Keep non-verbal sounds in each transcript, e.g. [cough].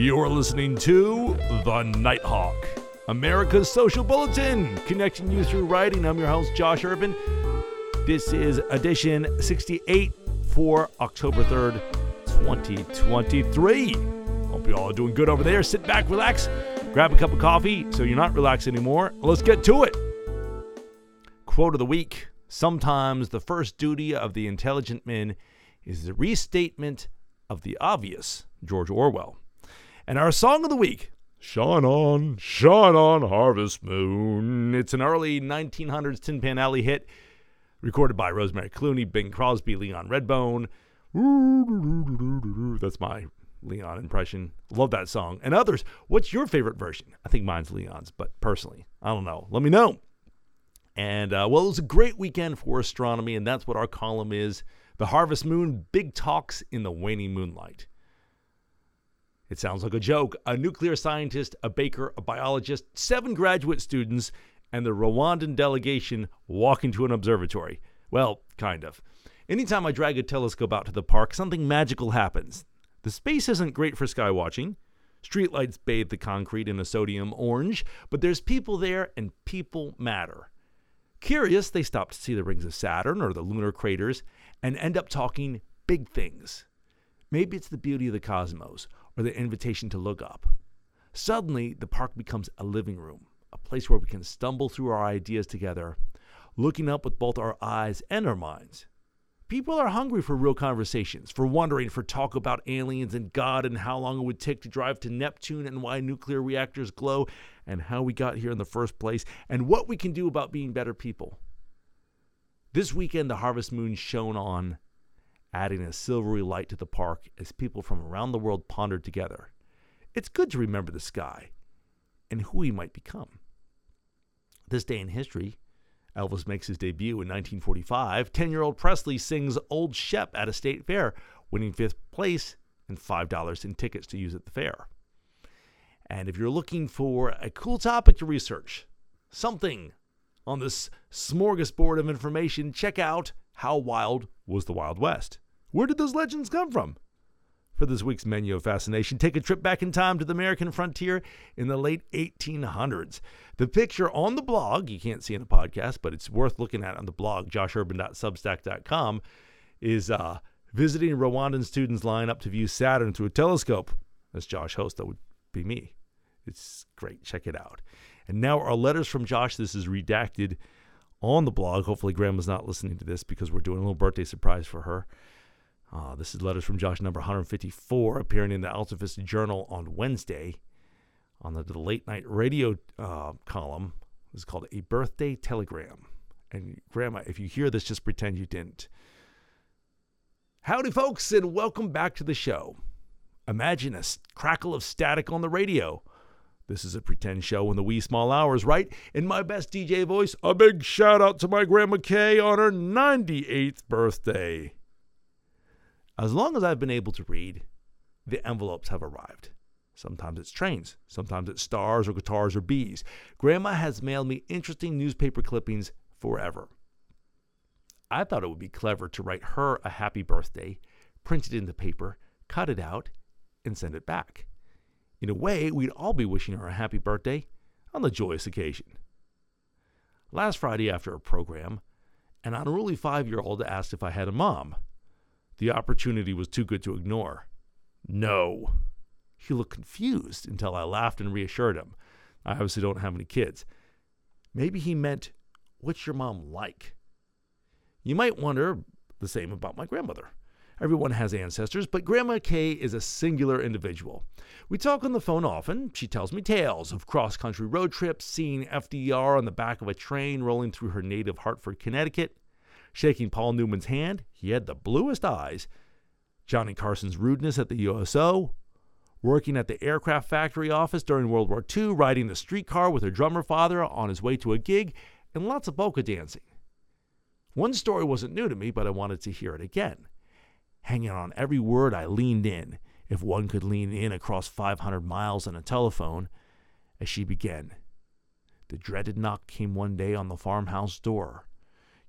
You're listening to The Nighthawk, America's social bulletin, connecting you through writing. I'm your host, Josh Urban. This is edition 68 for October 3rd, 2023. Hope you all are doing good over there. Sit back, relax, grab a cup of coffee so you're not relaxed anymore. Let's get to it. Quote of the week Sometimes the first duty of the intelligent men is the restatement of the obvious. George Orwell. And our song of the week Shine on, shine on, Harvest Moon. It's an early 1900s Tin Pan Alley hit recorded by Rosemary Clooney, Bing Crosby, Leon Redbone. That's my Leon impression. Love that song. And others, what's your favorite version? I think mine's Leon's, but personally, I don't know. Let me know. And uh, well, it was a great weekend for astronomy, and that's what our column is The Harvest Moon Big Talks in the Waning Moonlight. It sounds like a joke. A nuclear scientist, a baker, a biologist, seven graduate students, and the Rwandan delegation walk into an observatory. Well, kind of. Anytime I drag a telescope out to the park, something magical happens. The space isn't great for sky watching. Streetlights bathe the concrete in a sodium orange, but there's people there and people matter. Curious, they stop to see the rings of Saturn or the lunar craters and end up talking big things. Maybe it's the beauty of the cosmos or the invitation to look up. Suddenly, the park becomes a living room, a place where we can stumble through our ideas together, looking up with both our eyes and our minds. People are hungry for real conversations, for wondering, for talk about aliens and God and how long it would take to drive to Neptune and why nuclear reactors glow and how we got here in the first place and what we can do about being better people. This weekend, the harvest moon shone on, adding a silvery light to the park as people from around the world pondered together. It's good to remember the sky and who he might become. This day in history, Elvis makes his debut in 1945. 10 year old Presley sings Old Shep at a state fair, winning fifth place and $5 in tickets to use at the fair. And if you're looking for a cool topic to research, something on this smorgasbord of information, check out How Wild Was the Wild West? Where did those legends come from? For this week's menu of fascination, take a trip back in time to the American frontier in the late 1800s. The picture on the blog, you can't see in the podcast, but it's worth looking at on the blog, joshurban.substack.com, is uh, visiting Rwandan students line up to view Saturn through a telescope. That's Josh host, that would be me. It's great. Check it out. And now our letters from Josh. This is redacted on the blog. Hopefully, Grandma's not listening to this because we're doing a little birthday surprise for her. Uh, this is letters from Josh number 154, appearing in the Altavista Journal on Wednesday on the, the late night radio uh, column. This is called A Birthday Telegram. And Grandma, if you hear this, just pretend you didn't. Howdy, folks, and welcome back to the show. Imagine a crackle of static on the radio. This is a pretend show in the wee small hours, right? In my best DJ voice, a big shout out to my Grandma Kay on her 98th birthday. As long as I've been able to read, the envelopes have arrived. Sometimes it's trains, sometimes it's stars or guitars or bees. Grandma has mailed me interesting newspaper clippings forever. I thought it would be clever to write her a happy birthday, print it in the paper, cut it out, and send it back. In a way, we'd all be wishing her a happy birthday on the joyous occasion. Last Friday after a program, an unruly five year old asked if I had a mom. The opportunity was too good to ignore. No. He looked confused until I laughed and reassured him. I obviously don't have any kids. Maybe he meant, What's your mom like? You might wonder the same about my grandmother. Everyone has ancestors, but Grandma Kay is a singular individual. We talk on the phone often. She tells me tales of cross country road trips, seeing FDR on the back of a train rolling through her native Hartford, Connecticut, shaking Paul Newman's hand. He had the bluest eyes. Johnny Carson's rudeness at the USO, working at the aircraft factory office during World War II, riding the streetcar with her drummer father on his way to a gig, and lots of polka dancing. One story wasn't new to me, but I wanted to hear it again. Hanging on every word, I leaned in, if one could lean in across 500 miles on a telephone, as she began. The dreaded knock came one day on the farmhouse door.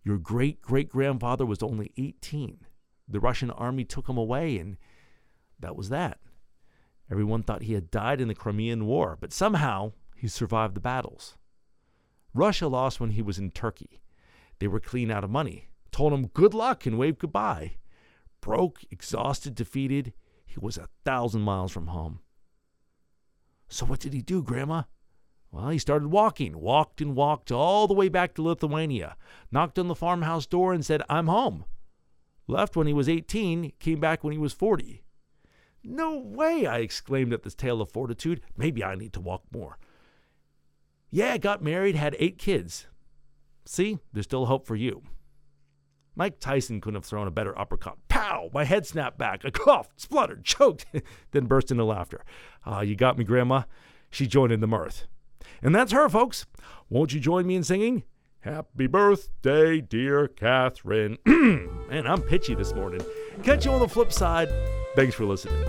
Your great great grandfather was only 18. The Russian army took him away, and that was that. Everyone thought he had died in the Crimean War, but somehow he survived the battles. Russia lost when he was in Turkey. They were clean out of money, told him good luck and waved goodbye. Broke, exhausted, defeated, he was a thousand miles from home. So what did he do, Grandma? Well, he started walking, walked and walked all the way back to Lithuania, knocked on the farmhouse door and said, I'm home. Left when he was 18, came back when he was 40. No way, I exclaimed at this tale of fortitude. Maybe I need to walk more. Yeah, got married, had eight kids. See, there's still hope for you. Mike Tyson couldn't have thrown a better uppercut. Pow! My head snapped back. I coughed, spluttered, choked, [laughs] then burst into laughter. Ah, you got me, Grandma. She joined in the mirth. And that's her, folks. Won't you join me in singing? Happy birthday, dear Catherine. [clears throat] Man, I'm pitchy this morning. Catch you on the flip side. Thanks for listening.